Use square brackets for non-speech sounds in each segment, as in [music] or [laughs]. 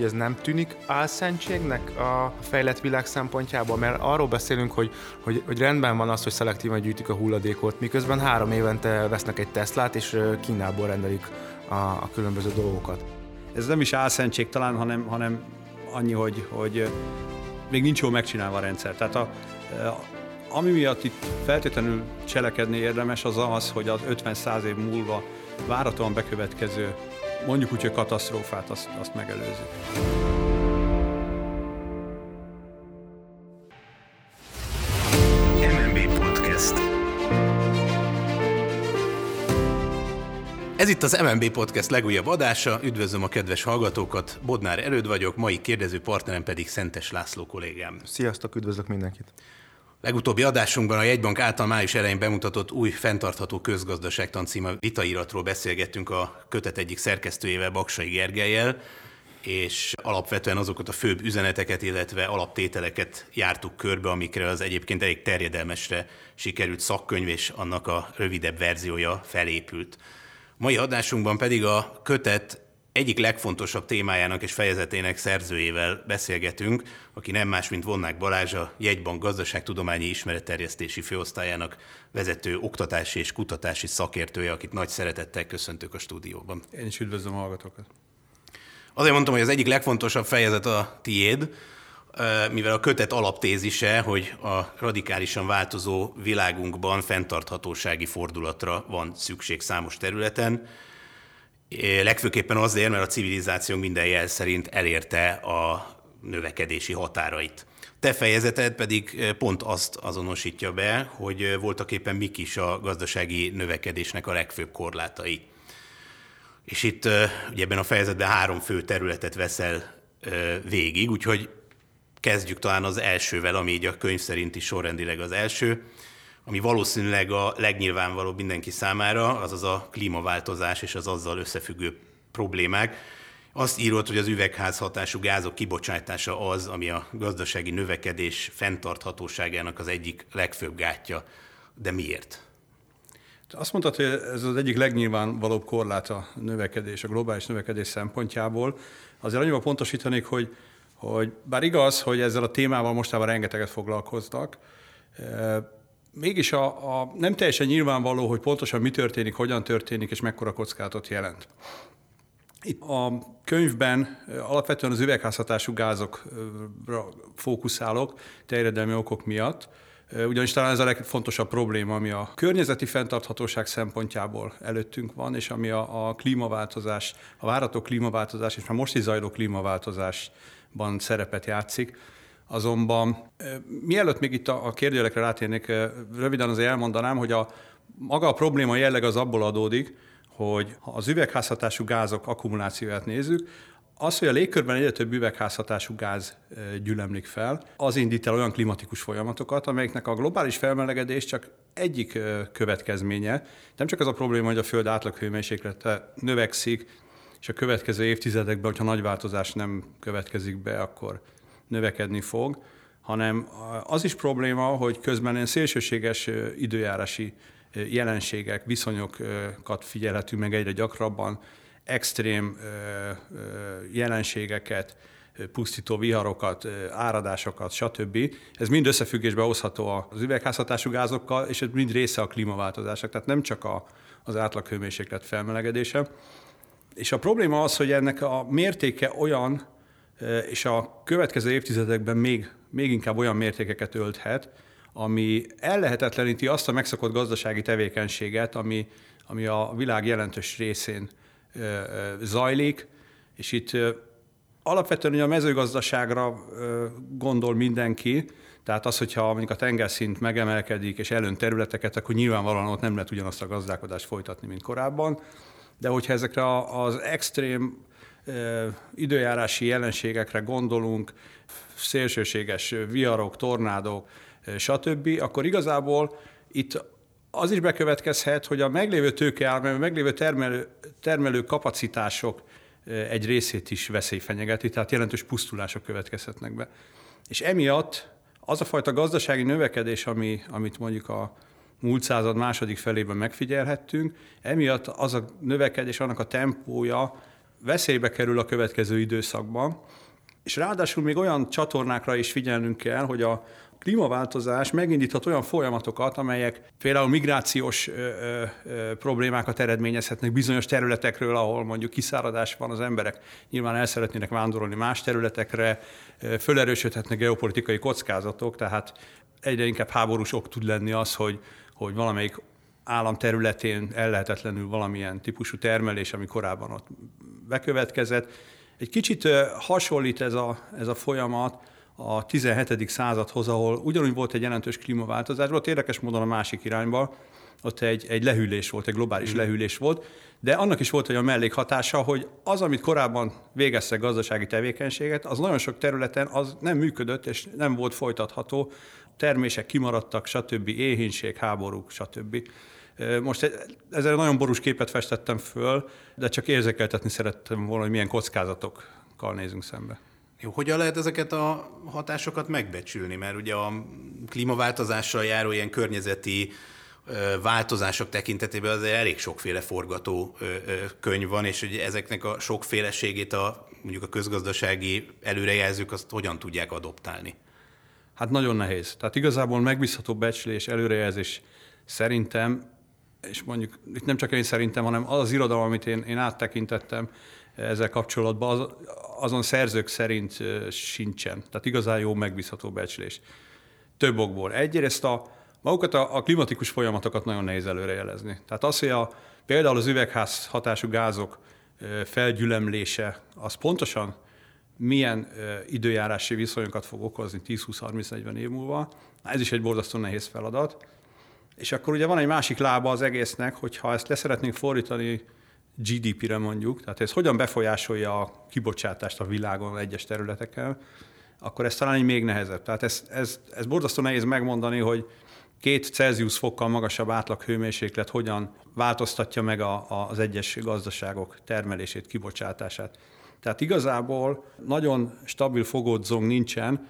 hogy ez nem tűnik álszentségnek a fejlett világ szempontjából, mert arról beszélünk, hogy, hogy, hogy rendben van az, hogy szelektíven gyűjtik a hulladékot, miközben három évente vesznek egy Teslát, és Kínából rendelik a, a különböző dolgokat. Ez nem is álszentség talán, hanem, hanem annyi, hogy, hogy még nincs jól megcsinálva a rendszer. Tehát a, ami miatt itt feltétlenül cselekedni érdemes, az az, hogy az 50-100 év múlva váratóan bekövetkező, mondjuk úgy, hogy katasztrófát, azt, azt megelőzik. Ez itt az MNB Podcast legújabb adása. Üdvözlöm a kedves hallgatókat. Bodnár Erőd vagyok, mai kérdező partnerem pedig Szentes László kollégám. Sziasztok, üdvözlök mindenkit. Legutóbbi adásunkban a Jegybank által május elején bemutatott új fenntartható közgazdaságtan című vitairatról beszélgettünk a kötet egyik szerkesztőjével, Baksai Gergelyel, és alapvetően azokat a főbb üzeneteket, illetve alaptételeket jártuk körbe, amikre az egyébként elég terjedelmesre sikerült szakkönyv és annak a rövidebb verziója felépült. Mai adásunkban pedig a kötet egyik legfontosabb témájának és fejezetének szerzőjével beszélgetünk, aki nem más, mint Vonnák Balázs, a Jegybank gazdaságtudományi ismeretterjesztési főosztályának vezető oktatási és kutatási szakértője, akit nagy szeretettel köszöntök a stúdióban. Én is üdvözlöm a hallgatókat. Azért mondtam, hogy az egyik legfontosabb fejezet a tiéd, mivel a kötet alaptézise, hogy a radikálisan változó világunkban fenntarthatósági fordulatra van szükség számos területen, legfőképpen azért, mert a civilizáció minden jel szerint elérte a növekedési határait. Te fejezeted pedig pont azt azonosítja be, hogy voltak éppen mik is a gazdasági növekedésnek a legfőbb korlátai. És itt ugye ebben a fejezetben három fő területet veszel végig, úgyhogy kezdjük talán az elsővel, ami így a könyv szerinti sorrendileg az első, ami valószínűleg a legnyilvánvalóbb mindenki számára, azaz a klímaváltozás és az azzal összefüggő problémák. Azt írott, hogy az üvegházhatású gázok kibocsátása az, ami a gazdasági növekedés fenntarthatóságának az egyik legfőbb gátja. De miért? Azt mondtad, hogy ez az egyik legnyilvánvalóbb korlát a növekedés, a globális növekedés szempontjából. Azért annyival pontosítanék, hogy, hogy bár igaz, hogy ezzel a témával mostában rengeteget foglalkoznak, mégis a, a, nem teljesen nyilvánvaló, hogy pontosan mi történik, hogyan történik, és mekkora kockázatot jelent. Itt a könyvben alapvetően az üvegházhatású gázokra fókuszálok, terjedelmi okok miatt, ugyanis talán ez a legfontosabb probléma, ami a környezeti fenntarthatóság szempontjából előttünk van, és ami a, a klímaváltozás, a várató klímaváltozás, és már most is zajló klímaváltozásban szerepet játszik. Azonban mielőtt még itt a kérdőjelekre rátérnék, röviden azért elmondanám, hogy a maga a probléma jelleg az abból adódik, hogy ha az üvegházhatású gázok akkumulációját nézzük, az, hogy a légkörben egyre több üvegházhatású gáz gyülemlik fel, az indít el olyan klimatikus folyamatokat, amelyeknek a globális felmelegedés csak egyik következménye. Nem csak az a probléma, hogy a Föld átlaghőmérséklete növekszik, és a következő évtizedekben, hogyha nagy változás nem következik be, akkor növekedni fog, hanem az is probléma, hogy közben ilyen szélsőséges időjárási jelenségek, viszonyokat figyelhetünk meg egyre gyakrabban, extrém jelenségeket, pusztító viharokat, áradásokat, stb. Ez mind összefüggésbe hozható az üvegházhatású gázokkal, és ez mind része a klímaváltozásnak, tehát nem csak a, az átlaghőmérséklet felmelegedése. És a probléma az, hogy ennek a mértéke olyan, és a következő évtizedekben még, még inkább olyan mértékeket ölthet, ami ellehetetleníti azt a megszokott gazdasági tevékenységet, ami, ami a világ jelentős részén zajlik, és itt alapvetően a mezőgazdaságra gondol mindenki, tehát az, hogyha mondjuk a tengerszint megemelkedik és előn területeket, akkor nyilvánvalóan ott nem lehet ugyanazt a gazdálkodást folytatni, mint korábban. De hogyha ezekre az extrém időjárási jelenségekre gondolunk, szélsőséges viharok, tornádok, stb., akkor igazából itt az is bekövetkezhet, hogy a meglévő tőkeállam, a meglévő termelő, termelő kapacitások egy részét is veszély fenyegeti, tehát jelentős pusztulások következhetnek be. És emiatt az a fajta gazdasági növekedés, ami, amit mondjuk a múlt század második felében megfigyelhettünk, emiatt az a növekedés, annak a tempója veszélybe kerül a következő időszakban, és ráadásul még olyan csatornákra is figyelnünk kell, hogy a klímaváltozás megindíthat olyan folyamatokat, amelyek például migrációs ö, ö, problémákat eredményezhetnek bizonyos területekről, ahol mondjuk kiszáradás van, az emberek nyilván el szeretnének vándorolni más területekre, fölerősödhetnek geopolitikai kockázatok, tehát egyre inkább háborús ok tud lenni az, hogy, hogy valamelyik állam területén ellehetetlenül valamilyen típusú termelés, ami korábban ott bekövetkezett. Egy kicsit hasonlít ez a, ez a folyamat a 17. századhoz, ahol ugyanúgy volt egy jelentős klímaváltozás, volt érdekes módon a másik irányba, ott egy, egy lehűlés volt, egy globális mm. lehűlés volt, de annak is volt olyan mellékhatása, hogy az, amit korábban végeztek gazdasági tevékenységet, az nagyon sok területen az nem működött, és nem volt folytatható, termések kimaradtak, stb., éhínség, háborúk, stb. Most ezzel nagyon borús képet festettem föl, de csak érzékeltetni szerettem volna, hogy milyen kockázatokkal nézünk szembe. Jó, hogyan lehet ezeket a hatásokat megbecsülni? Mert ugye a klímaváltozással járó ilyen környezeti változások tekintetében azért elég sokféle forgató könyv van, és hogy ezeknek a sokféleségét a mondjuk a közgazdasági előrejelzők azt hogyan tudják adoptálni? Hát nagyon nehéz. Tehát igazából megbízható becslés, előrejelzés szerintem, és mondjuk itt nem csak én szerintem, hanem az az irodalom, amit én, én áttekintettem ezzel kapcsolatban, az, azon szerzők szerint sincsen. Tehát igazán jó megbízható becslés. Több okból. Egyrészt a, magukat a, a klimatikus folyamatokat nagyon nehéz előrejelezni. Tehát az, hogy a, például az üvegház hatású gázok felgyülemlése, az pontosan milyen időjárási viszonyokat fog okozni 10-20-30-40 év múlva, ez is egy borzasztó nehéz feladat. És akkor ugye van egy másik lába az egésznek, hogyha ezt leszeretnénk fordítani GDP-re mondjuk, tehát ez hogyan befolyásolja a kibocsátást a világon egyes területeken, akkor ez talán még nehezebb. Tehát ez, ez, ez borzasztó nehéz megmondani, hogy két Celsius fokkal magasabb átlag hőmérséklet hogyan változtatja meg a, a, az egyes gazdaságok termelését, kibocsátását. Tehát igazából nagyon stabil fogódzónk nincsen,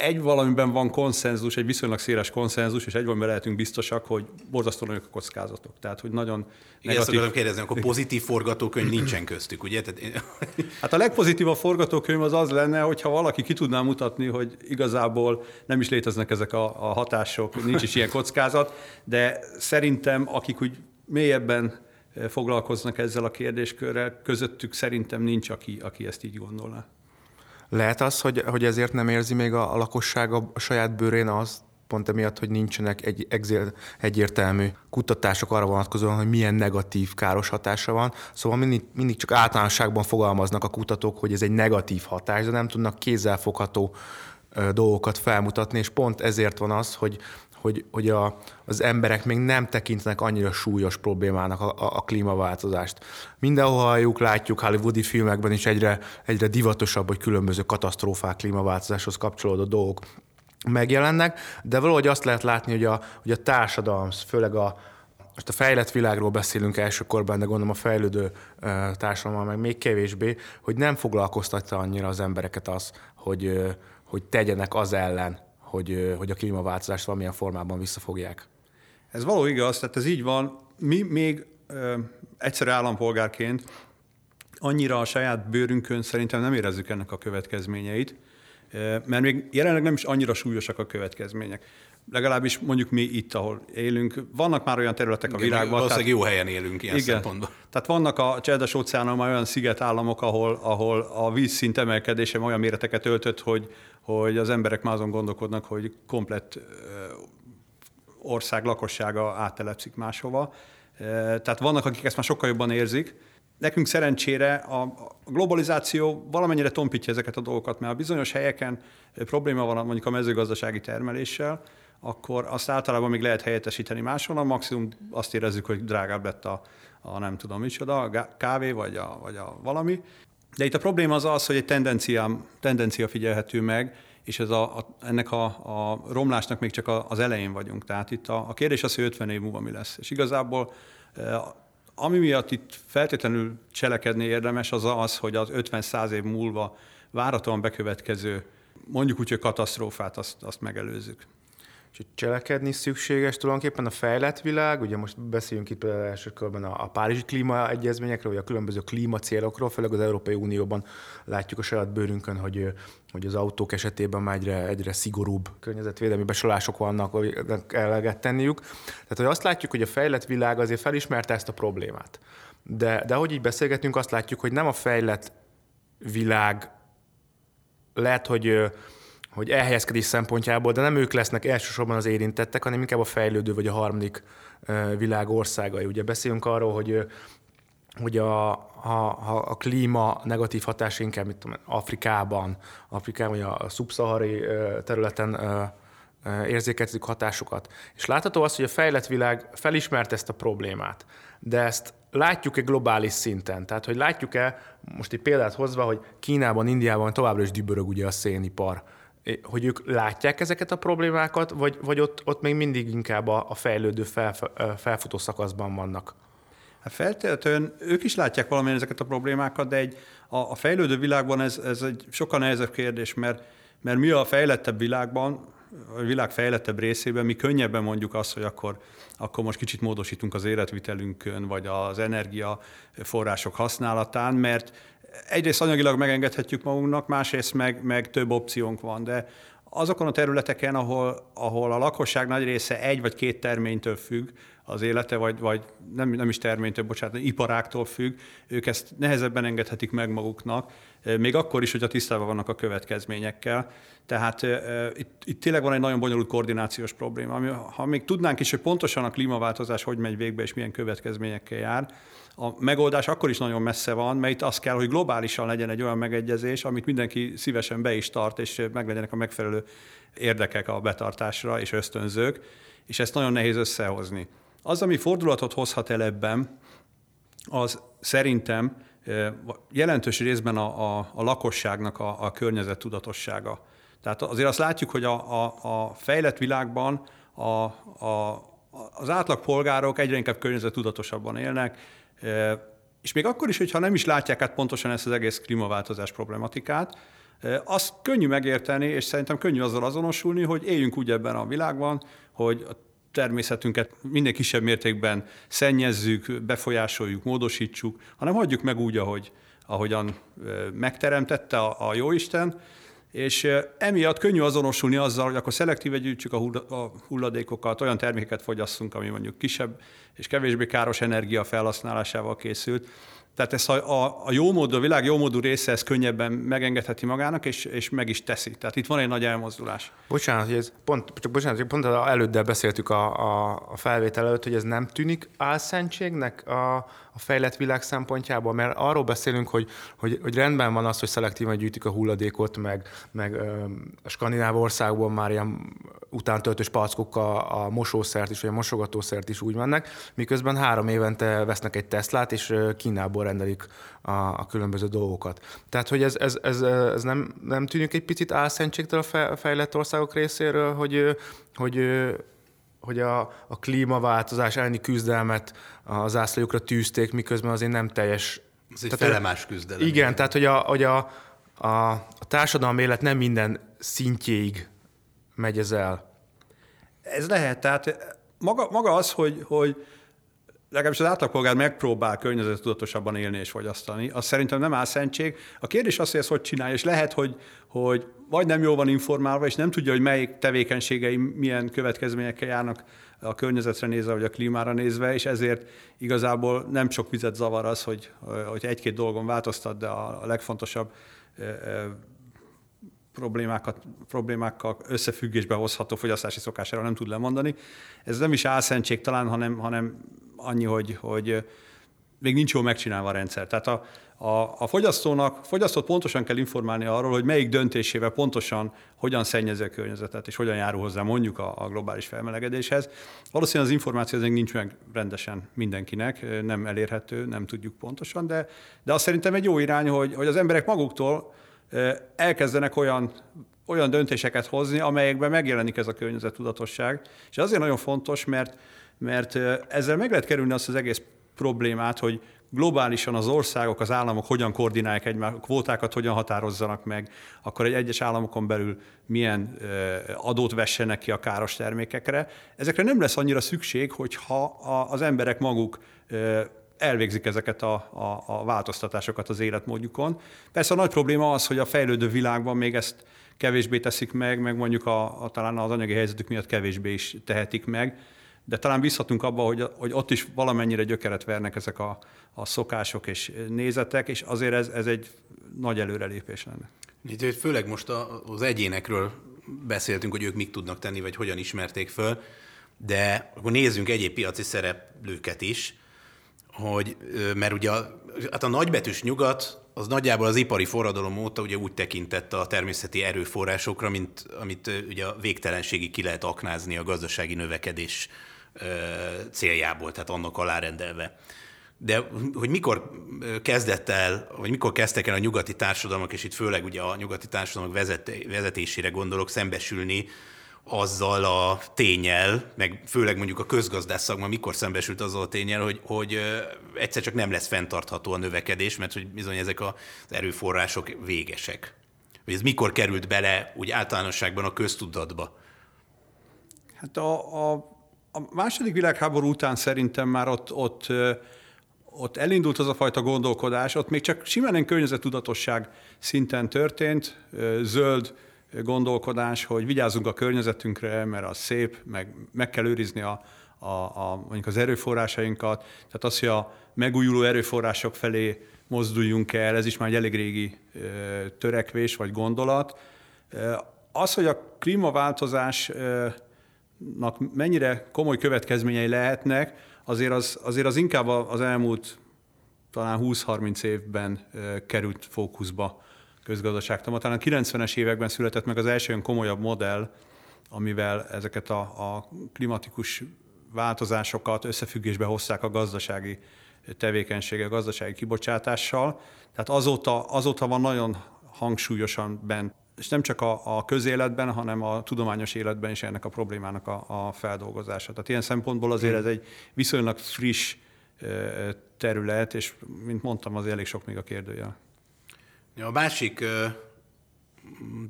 egy valamiben van konszenzus, egy viszonylag széles konszenzus, és egy valamiben lehetünk biztosak, hogy borzasztó nagyok a kockázatok. Tehát, hogy nagyon Igen, negatív... ezt kérdezni, akkor pozitív forgatókönyv nincsen köztük, ugye? Tehát... [laughs] Hát a legpozitívabb forgatókönyv az az lenne, hogyha valaki ki tudná mutatni, hogy igazából nem is léteznek ezek a, a hatások, nincs is ilyen kockázat, de szerintem akik úgy mélyebben foglalkoznak ezzel a kérdéskörrel, közöttük szerintem nincs, aki, aki ezt így gondolná. Lehet az, hogy, hogy ezért nem érzi még a, a lakosság a saját bőrén az, pont emiatt, hogy nincsenek egy, egyértelmű kutatások arra vonatkozóan, hogy milyen negatív, káros hatása van. Szóval mindig, mindig csak általánosságban fogalmaznak a kutatók, hogy ez egy negatív hatás, de nem tudnak kézzelfogható dolgokat felmutatni, és pont ezért van az, hogy hogy, hogy a, az emberek még nem tekintenek annyira súlyos problémának a, a, a klímaváltozást. Mindenhol halljuk, látjuk hollywoodi filmekben is egyre, egyre divatosabb, hogy különböző katasztrófák, klímaváltozáshoz kapcsolódó dolgok megjelennek, de valahogy azt lehet látni, hogy a, hogy a társadalom, főleg a, most a fejlett világról beszélünk elsőkorban, de gondolom a fejlődő társadalommal meg még kevésbé, hogy nem foglalkoztatja annyira az embereket az, hogy, hogy tegyenek az ellen, hogy, hogy a klímaváltozást valamilyen formában visszafogják. Ez való igaz, tehát ez így van. Mi még ö, egyszerű állampolgárként annyira a saját bőrünkön szerintem nem érezzük ennek a következményeit, mert még jelenleg nem is annyira súlyosak a következmények. Legalábbis mondjuk mi itt, ahol élünk. Vannak már olyan területek a világban. Valószínűleg jó helyen élünk ilyen igen, szempontból. Tehát vannak a csendes óceánon már olyan szigetállamok, ahol, ahol a vízszint emelkedése olyan méreteket öltött, hogy, hogy az emberek már azon gondolkodnak, hogy komplett ország lakossága áttelepszik máshova. Tehát vannak, akik ezt már sokkal jobban érzik. Nekünk szerencsére a globalizáció valamennyire tompítja ezeket a dolgokat, mert a bizonyos helyeken probléma van mondjuk a mezőgazdasági termeléssel, akkor azt általában még lehet helyettesíteni máshol, a maximum azt érezzük, hogy drágább lett a, a nem tudom micsoda, a kávé vagy a, vagy a valami. De itt a probléma az az, hogy egy tendencia, tendencia figyelhető meg, és ez a, a, ennek a, a romlásnak még csak a, az elején vagyunk. Tehát itt a, a kérdés az, hogy 50 év múlva mi lesz. És igazából e, ami miatt itt feltétlenül cselekedni érdemes, az az, hogy az 50-100 év múlva váratóan bekövetkező, mondjuk úgy, hogy katasztrófát, azt, azt megelőzzük. És cselekedni szükséges tulajdonképpen a fejlett világ, ugye most beszéljünk itt első körben a, a Párizsi klímaegyezményekről, vagy a különböző klímacélokról, főleg az Európai Unióban látjuk a saját bőrünkön, hogy, hogy az autók esetében már egyre, egyre szigorúbb környezetvédelmi besolások vannak, hogy eleget tenniük. Tehát, hogy azt látjuk, hogy a fejlett világ azért felismerte ezt a problémát. De, de ahogy így beszélgetünk, azt látjuk, hogy nem a fejlett világ lehet, hogy hogy elhelyezkedés szempontjából, de nem ők lesznek elsősorban az érintettek, hanem inkább a fejlődő vagy a harmadik világ országai. Ugye beszélünk arról, hogy hogy a, a, a klíma negatív hatás inkább mit tudom, Afrikában, Afrikában vagy a szubszahari területen érzékeltetik hatásokat. És látható az, hogy a fejlett világ felismert ezt a problémát, de ezt látjuk-e globális szinten? Tehát, hogy látjuk-e, most egy példát hozva, hogy Kínában, Indiában továbbra is dübörög ugye a szénipar, hogy ők látják ezeket a problémákat, vagy, vagy ott, ott még mindig inkább a, a fejlődő, fel, felfutó szakaszban vannak? Hát feltétlenül ők is látják valamilyen ezeket a problémákat, de egy, a, a fejlődő világban ez, ez egy sokkal nehezebb kérdés, mert, mert mi a fejlettebb világban, a világ fejlettebb részében mi könnyebben mondjuk azt, hogy akkor, akkor most kicsit módosítunk az életvitelünkön, vagy az energiaforrások használatán, mert egyrészt anyagilag megengedhetjük magunknak, másrészt meg, meg több opciónk van, de azokon a területeken, ahol, ahol a lakosság nagy része egy vagy két terménytől függ, az élete, vagy, vagy nem, nem is terménytől, bocsánat, iparáktól függ, ők ezt nehezebben engedhetik meg maguknak, még akkor is, hogyha tisztában vannak a következményekkel. Tehát uh, itt, itt tényleg van egy nagyon bonyolult koordinációs probléma. Ami, ha még tudnánk is, hogy pontosan a klímaváltozás hogy megy végbe, és milyen következményekkel jár, a megoldás akkor is nagyon messze van, mert itt az kell, hogy globálisan legyen egy olyan megegyezés, amit mindenki szívesen be is tart, és meglegyenek a megfelelő érdekek a betartásra és ösztönzők, és ezt nagyon nehéz összehozni. Az, ami fordulatot hozhat el ebben, az szerintem jelentős részben a, a, a lakosságnak a, a környezet tudatossága. Tehát azért azt látjuk, hogy a, a, a fejlett világban a, a, az átlag polgárok egyre inkább környezetudatosabban élnek, és még akkor is, hogyha nem is látják át pontosan ezt az egész klímaváltozás problematikát, azt könnyű megérteni, és szerintem könnyű azzal azonosulni, hogy éljünk úgy ebben a világban, hogy a természetünket minden kisebb mértékben szennyezzük, befolyásoljuk, módosítsuk, hanem hagyjuk meg úgy, ahogy, ahogyan megteremtette a, a Jóisten, és emiatt könnyű azonosulni azzal, hogy akkor szelektíve gyűjtsük a hulladékokat, olyan termékeket fogyasszunk, ami mondjuk kisebb és kevésbé káros energia felhasználásával készült, tehát ezt a, a, a jó módú, a világ jó módú része ezt könnyebben megengedheti magának, és, és meg is teszi. Tehát itt van egy nagy elmozdulás. Bocsánat, hogy ez pont, csak bocsánat, pont előddel beszéltük a, a, a felvétel előtt, hogy ez nem tűnik álszentségnek a, a fejlett világ szempontjából, mert arról beszélünk, hogy, hogy, hogy rendben van az, hogy szelektíven gyűjtik a hulladékot, meg, meg a skandináv országból már ilyen utántöltős palackokkal a mosószert is, vagy a mosogatószert is úgy mennek, miközben három évente vesznek egy Teslát, és Kínából rendelik a, a különböző dolgokat. Tehát, hogy ez, ez, ez, ez nem, nem tűnik egy picit álszentségtől a fejlett országok részéről, hogy, hogy hogy a, a klímaváltozás elleni küzdelmet a zászlójukra tűzték, miközben azért nem teljes. Ez egy felemás küzdelem. Igen, igen, tehát hogy, a, hogy a, a, a társadalmi élet nem minden szintjéig megy ez el. Ez lehet, tehát maga, maga az, hogy, hogy legalábbis az átlagpolgár megpróbál környezettudatosabban élni és fogyasztani, az szerintem nem áll szentség. A kérdés az, hogy ezt hogy csinálja, és lehet, hogy, hogy vagy nem jól van informálva, és nem tudja, hogy melyik tevékenységei milyen következményekkel járnak a környezetre nézve, vagy a klímára nézve, és ezért igazából nem sok vizet zavar az, hogy, hogy egy-két dolgon változtat, de a legfontosabb problémákat, problémákkal összefüggésbe hozható fogyasztási szokására nem tud lemondani. Ez nem is álszentség talán, hanem, hanem annyi, hogy, hogy még nincs jól megcsinálva a rendszer. Tehát a, a, a fogyasztónak, fogyasztót pontosan kell informálni arról, hogy melyik döntésével pontosan hogyan szennyezi a környezetet, és hogyan járul hozzá mondjuk a, a globális felmelegedéshez. Valószínűleg az információ azért nincs meg rendesen mindenkinek, nem elérhető, nem tudjuk pontosan, de, de azt szerintem egy jó irány, hogy, hogy az emberek maguktól elkezdenek olyan olyan döntéseket hozni, amelyekben megjelenik ez a környezettudatosság. És azért nagyon fontos, mert, mert ezzel meg lehet kerülni azt az egész problémát, hogy globálisan az országok, az államok hogyan koordinálják egymást, kvótákat hogyan határozzanak meg, akkor egy egyes államokon belül milyen adót vessenek ki a káros termékekre. Ezekre nem lesz annyira szükség, hogyha az emberek maguk elvégzik ezeket a, a, a változtatásokat az életmódjukon. Persze a nagy probléma az, hogy a fejlődő világban még ezt kevésbé teszik meg, meg mondjuk a, a, talán az anyagi helyzetük miatt kevésbé is tehetik meg, de talán bízhatunk abba, hogy, hogy ott is valamennyire gyökeret vernek ezek a, a szokások és nézetek, és azért ez, ez egy nagy előrelépés lenne. Itt főleg most az egyénekről beszéltünk, hogy ők mit tudnak tenni, vagy hogyan ismerték föl, de akkor nézzünk egyéb piaci szereplőket is, hogy, mert ugye a, hát a nagybetűs nyugat az nagyjából az ipari forradalom óta ugye úgy tekintett a természeti erőforrásokra, mint amit ugye a végtelenségig ki lehet aknázni a gazdasági növekedés céljából, tehát annak alárendelve. De hogy mikor kezdett el, vagy mikor kezdtek el a nyugati társadalmak, és itt főleg ugye a nyugati társadalmak vezetésére gondolok, szembesülni azzal a tényel, meg főleg mondjuk a közgazdász szakma mikor szembesült azzal a tényel, hogy, hogy egyszer csak nem lesz fenntartható a növekedés, mert hogy bizony ezek az erőforrások végesek. Hogy ez mikor került bele úgy általánosságban a köztudatba? Hát a, a, a második világháború után szerintem már ott, ott, ott elindult az a fajta gondolkodás, ott még csak simán környezetudatosság szinten történt, zöld, gondolkodás, hogy vigyázzunk a környezetünkre, mert az szép, meg, meg kell őrizni a, a, a, mondjuk az erőforrásainkat. Tehát az, hogy a megújuló erőforrások felé mozduljunk el, ez is már egy elég régi törekvés vagy gondolat. Az, hogy a klímaváltozásnak mennyire komoly következményei lehetnek, azért az, azért az inkább az elmúlt talán 20-30 évben került fókuszba közgazdaságtan. Talán a 90-es években született meg az első olyan komolyabb modell, amivel ezeket a, a klimatikus változásokat összefüggésbe hozták a gazdasági tevékenysége, a gazdasági kibocsátással. Tehát azóta, azóta van nagyon hangsúlyosan bent, és nem csak a, a közéletben, hanem a tudományos életben is ennek a problémának a, a feldolgozása. Tehát ilyen szempontból azért ez egy viszonylag friss terület, és mint mondtam, az elég sok még a kérdőjel. A másik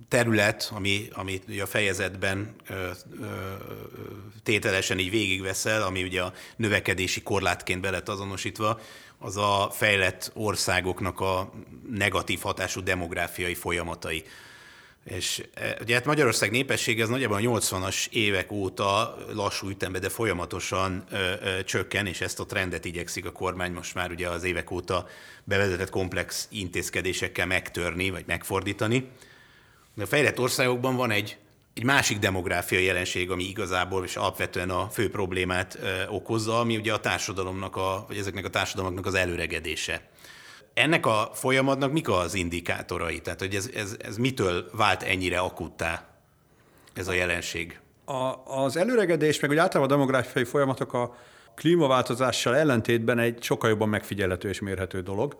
terület, ami, ami a fejezetben tételesen így végigveszel, ami ugye a növekedési korlátként be lett azonosítva, az a fejlett országoknak a negatív hatású demográfiai folyamatai. És e, ugye hát Magyarország népessége az nagyjából a 80-as évek óta lassú ütemben, de folyamatosan ö, ö, csökken, és ezt a trendet igyekszik a kormány most már ugye az évek óta bevezetett komplex intézkedésekkel megtörni, vagy megfordítani. De a fejlett országokban van egy, egy másik demográfiai jelenség, ami igazából és alapvetően a fő problémát ö, okozza, ami ugye a társadalomnak, a, vagy ezeknek a társadalmaknak az előregedése. Ennek a folyamatnak mik az indikátorai? Tehát, hogy ez, ez, ez mitől vált ennyire akuttá ez a jelenség? A, az előregedés, meg hogy általában a demográfiai folyamatok a klímaváltozással ellentétben egy sokkal jobban megfigyelhető és mérhető dolog.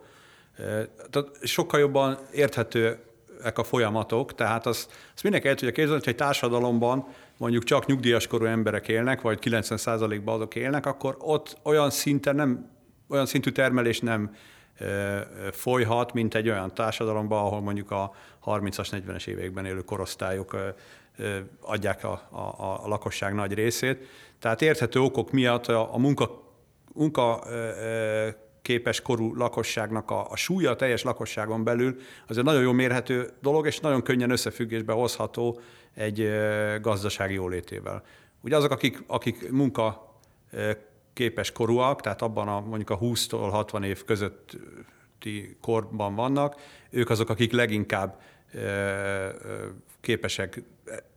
E, tehát sokkal jobban érthetőek a folyamatok, tehát azt, azt mindenki el tudja képzelni, hogy egy társadalomban mondjuk csak nyugdíjaskorú emberek élnek, vagy 90%-ban azok élnek, akkor ott olyan szinten nem, olyan szintű termelés nem folyhat, mint egy olyan társadalomban, ahol mondjuk a 30-as, 40-es években élő korosztályok adják a, a, a lakosság nagy részét. Tehát érthető okok miatt a, a munka, munka képes korú lakosságnak a, a súlya a teljes lakosságon belül az egy nagyon jó mérhető dolog, és nagyon könnyen összefüggésbe hozható egy gazdasági jólétével. Ugye azok, akik, akik munka képes korúak, tehát abban a mondjuk a 20-tól 60 év közötti korban vannak, ők azok, akik leginkább képesek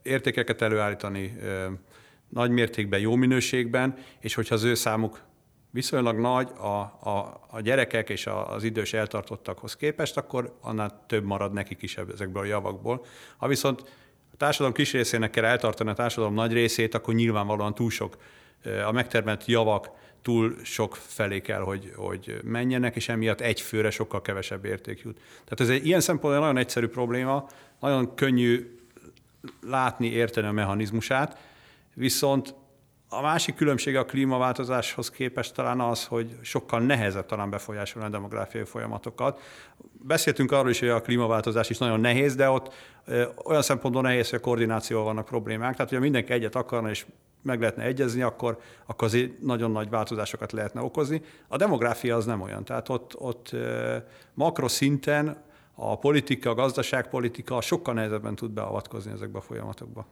értékeket előállítani nagy mértékben, jó minőségben, és hogyha az ő számuk viszonylag nagy a, a, a gyerekek és az idős eltartottakhoz képest, akkor annál több marad nekik is ezekből a javakból. Ha viszont a társadalom kis részének kell eltartani a társadalom nagy részét, akkor nyilvánvalóan túl sok a megtermelt javak túl sok felé kell, hogy, hogy menjenek, és emiatt egy főre sokkal kevesebb érték jut. Tehát ez egy ilyen szempontból nagyon egyszerű probléma, nagyon könnyű látni, érteni a mechanizmusát, viszont A másik különbség a klímaváltozáshoz képest talán az, hogy sokkal nehezebb talán befolyásolni a demográfiai folyamatokat. Beszéltünk arról is, hogy a klímaváltozás is nagyon nehéz, de ott olyan szempontból nehéz, hogy a koordinációval vannak problémák. Tehát, hogyha mindenki egyet akarna és meg lehetne egyezni, akkor, akkor azért nagyon nagy változásokat lehetne okozni. A demográfia az nem olyan. Tehát ott, ott makroszinten a politika, a gazdaságpolitika sokkal nehezebben tud beavatkozni ezekbe a folyamatokba.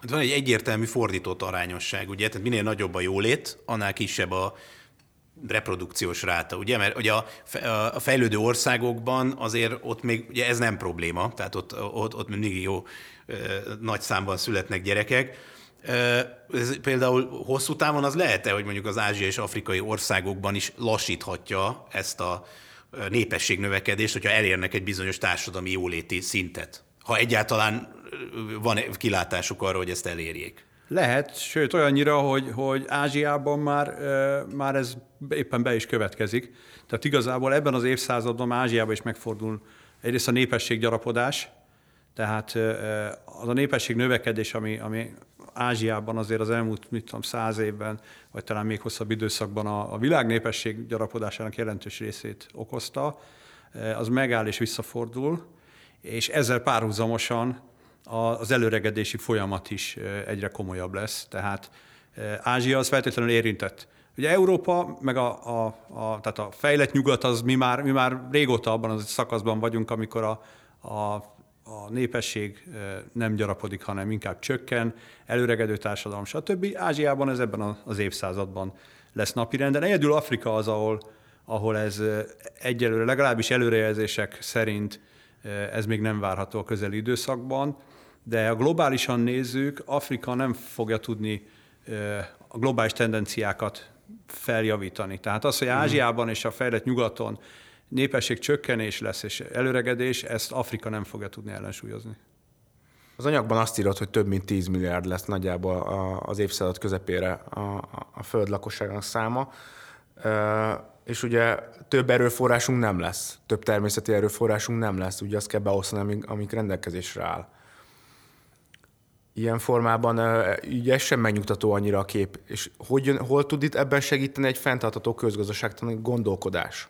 Hát van egy egyértelmű fordított arányosság, ugye? Tehát minél nagyobb a jólét, annál kisebb a reprodukciós ráta, ugye? Mert ugye a, a fejlődő országokban azért ott még ugye ez nem probléma, tehát ott, ott, ott mindig jó nagy számban születnek gyerekek. Ez például hosszú távon az lehet-e, hogy mondjuk az ázsiai és afrikai országokban is lassíthatja ezt a népességnövekedést, hogyha elérnek egy bizonyos társadalmi jóléti szintet? Ha egyáltalán van kilátásuk arra, hogy ezt elérjék? Lehet, sőt olyannyira, hogy, hogy Ázsiában már, már ez éppen be is következik. Tehát igazából ebben az évszázadban Ázsiában is megfordul egyrészt a népességgyarapodás, tehát az a népesség növekedés, ami, ami Ázsiában azért az elmúlt, mit tudom, száz évben, vagy talán még hosszabb időszakban a, a világ népesség gyarapodásának jelentős részét okozta, az megáll és visszafordul, és ezzel párhuzamosan az előregedési folyamat is egyre komolyabb lesz. Tehát Ázsia az feltétlenül érintett. Ugye Európa, meg a, a, a, tehát a fejlett nyugat, az mi már, mi már régóta abban az szakaszban vagyunk, amikor a, a, a népesség nem gyarapodik, hanem inkább csökken, előregedő társadalom, stb. Ázsiában ez ebben az évszázadban lesz napirenden. Egyedül Afrika az, ahol, ahol ez egyelőre, legalábbis előrejelzések szerint ez még nem várható a közeli időszakban de ha globálisan nézzük, Afrika nem fogja tudni a globális tendenciákat feljavítani. Tehát az, hogy mhm. Ázsiában és a fejlett nyugaton népesség csökkenés lesz és előregedés, ezt Afrika nem fogja tudni ellensúlyozni. Az anyagban azt írott, hogy több mint 10 milliárd lesz nagyjából az évszázad közepére a, a föld lakosságának száma, és ugye több erőforrásunk nem lesz, több természeti erőforrásunk nem lesz, ugye azt kell beosztani, amik, rendelkezésre áll ilyen formában így ez sem megnyugtató annyira a kép. És hogy, hol tud itt ebben segíteni egy fenntartató közgazdaságtani gondolkodás?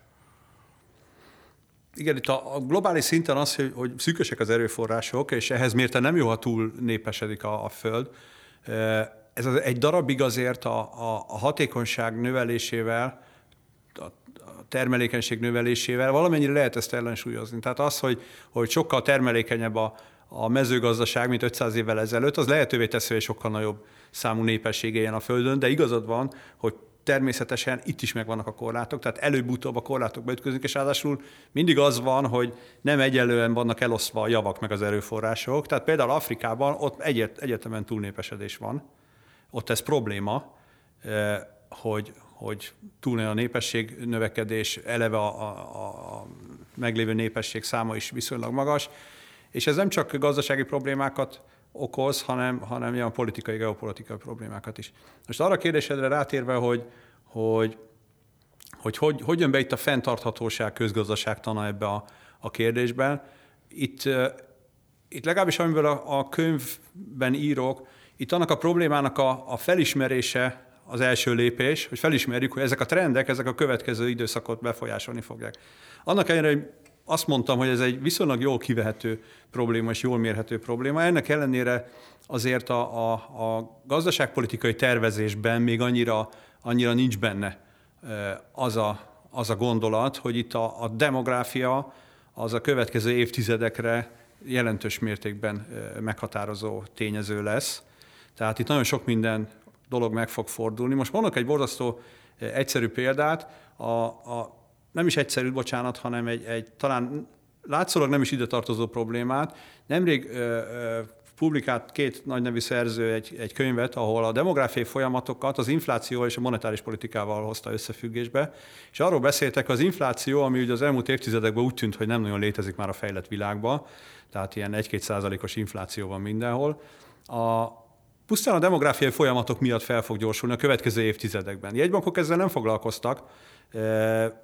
Igen, itt a, globális szinten az, hogy, hogy szűkösek az erőforrások, és ehhez mérte nem jó, ha túl népesedik a, a Föld. Ez az, egy darabig azért a, a, a hatékonyság növelésével, a, a termelékenység növelésével valamennyire lehet ezt ellensúlyozni. Tehát az, hogy, hogy sokkal termelékenyebb a, a mezőgazdaság, mint 500 évvel ezelőtt, az lehetővé teszi, hogy sokkal nagyobb számú népesség éljen a Földön, de igazad van, hogy természetesen itt is megvannak a korlátok, tehát előbb-utóbb a korlátokba ütközünk, és ráadásul mindig az van, hogy nem egyenlően vannak elosztva a javak meg az erőforrások. Tehát például Afrikában ott egyet, egyetemen túlnépesedés van, ott ez probléma, eh, hogy, hogy túl a népesség növekedés, eleve a, a, a meglévő népesség száma is viszonylag magas, és ez nem csak gazdasági problémákat okoz, hanem, hanem ilyen politikai, geopolitikai problémákat is. Most arra a kérdésedre rátérve, hogy hogy, hogy, hogy, hogy jön be itt a fenntarthatóság közgazdaságtana ebbe a, a kérdésben. Itt, itt legalábbis amiből a, a könyvben írok, itt annak a problémának a, a felismerése az első lépés, hogy felismerjük, hogy ezek a trendek, ezek a következő időszakot befolyásolni fogják. Annak ellenére, hogy azt mondtam, hogy ez egy viszonylag jól kivehető probléma és jól mérhető probléma. Ennek ellenére azért a, a, a gazdaságpolitikai tervezésben még annyira, annyira nincs benne az a, az a gondolat, hogy itt a, a demográfia az a következő évtizedekre jelentős mértékben meghatározó tényező lesz. Tehát itt nagyon sok minden dolog meg fog fordulni. Most mondok egy borzasztó egyszerű példát. A, a nem is egyszerű, bocsánat, hanem egy, egy talán látszólag nem is ide tartozó problémát. Nemrég ö, ö, publikált két nagy nevű szerző egy, egy könyvet, ahol a demográfiai folyamatokat az infláció és a monetáris politikával hozta összefüggésbe, és arról beszéltek, az infláció, ami ugye az elmúlt évtizedekben úgy tűnt, hogy nem nagyon létezik már a fejlett világban, tehát ilyen 1-2 százalékos infláció van mindenhol, a, pusztán a demográfiai folyamatok miatt fel fog gyorsulni a következő évtizedekben. Jegybankok ezzel nem foglalkoztak,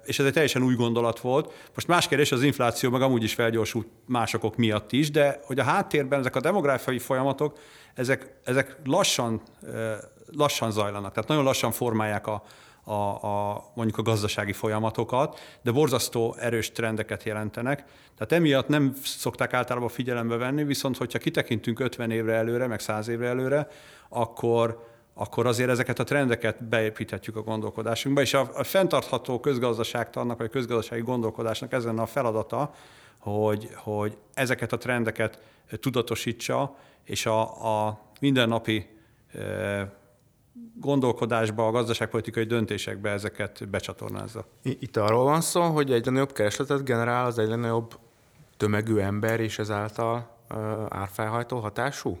és ez egy teljesen új gondolat volt. Most más kérdés, az infláció meg amúgy is felgyorsult másokok miatt is, de hogy a háttérben ezek a demográfiai folyamatok, ezek, ezek lassan lassan zajlanak, tehát nagyon lassan formálják a, a, a, mondjuk a gazdasági folyamatokat, de borzasztó erős trendeket jelentenek. Tehát emiatt nem szokták általában figyelembe venni, viszont hogyha kitekintünk 50 évre előre, meg 100 évre előre, akkor, akkor azért ezeket a trendeket beépíthetjük a gondolkodásunkba, és a, a fenntartható közgazdaságtannak, vagy a közgazdasági gondolkodásnak ezen a feladata, hogy, hogy ezeket a trendeket tudatosítsa, és a, a mindennapi e, gondolkodásba, a gazdaságpolitikai döntésekbe ezeket becsatornázza. Itt arról van szó, hogy egyre nagyobb keresletet generál az egyre nagyobb tömegű ember, és ezáltal árfelhajtó hatású?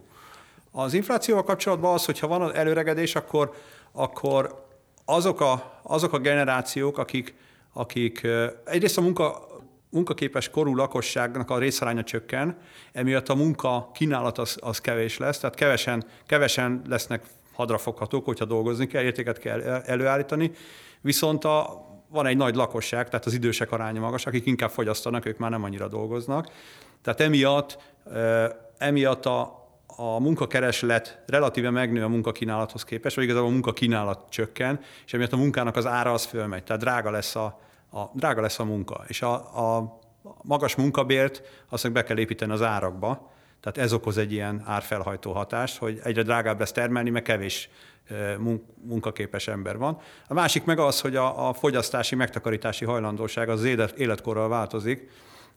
Az inflációval kapcsolatban az, hogyha van az előregedés, akkor, akkor azok, a, azok a generációk, akik, akik egyrészt a munka, munkaképes korú lakosságnak a részaránya csökken, emiatt a munka kínálat az, az kevés lesz, tehát kevesen, kevesen lesznek hadrafoghatók, hogyha dolgozni kell, értéket kell előállítani, viszont a, van egy nagy lakosság, tehát az idősek aránya magas, akik inkább fogyasztanak, ők már nem annyira dolgoznak. Tehát emiatt, emiatt a, a munkakereslet relatíve megnő a munkakínálathoz képest, vagy igazából a munkakínálat csökken, és emiatt a munkának az ára az fölmegy, tehát drága lesz a, a, drága lesz a munka. És a, a magas munkabért azt be kell építeni az árakba, tehát ez okoz egy ilyen árfelhajtó hatást, hogy egyre drágább lesz termelni, mert kevés munkaképes ember van. A másik meg az, hogy a, a fogyasztási, megtakarítási hajlandóság az életkorral változik,